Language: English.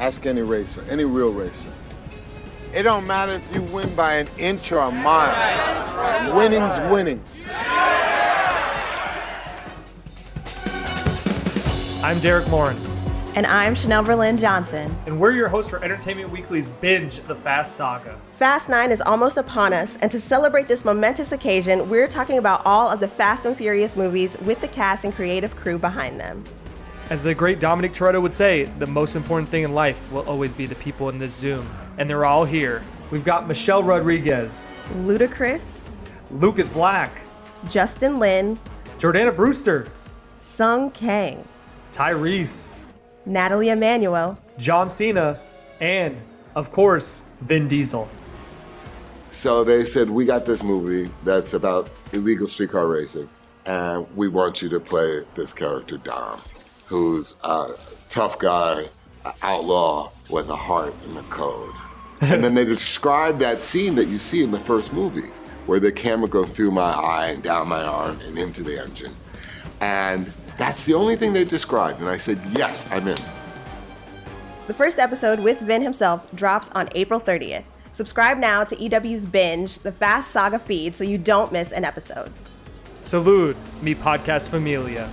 Ask any racer, any real racer. It don't matter if you win by an inch or a mile. Winning's winning. I'm Derek Lawrence, And I'm Chanelle Berlin Johnson. and we're your hosts for Entertainment Weekly's Binge The Fast Saga. Fast 9 is almost upon us, and to celebrate this momentous occasion, we're talking about all of the Fast and Furious movies with the cast and creative crew behind them. As the great Dominic Toretto would say, the most important thing in life will always be the people in this Zoom. And they're all here. We've got Michelle Rodriguez, Ludacris, Lucas Black, Justin Lin, Jordana Brewster, Sung Kang, Tyrese, Nathalie Emmanuel, John Cena, and, of course, Vin Diesel. So they said, We got this movie that's about illegal streetcar racing, and we want you to play this character, Dom, who's a tough guy, an outlaw with a heart and a code. and then they described that scene that you see in the first movie, where the camera goes through my eye and down my arm and into the engine. And that's the only thing they described. And I said, Yes, I'm in. The first episode with Vin himself drops on April 30th. Subscribe now to EW's Binge, the Fast Saga feed, so you don't miss an episode. Salud, mi podcast familia.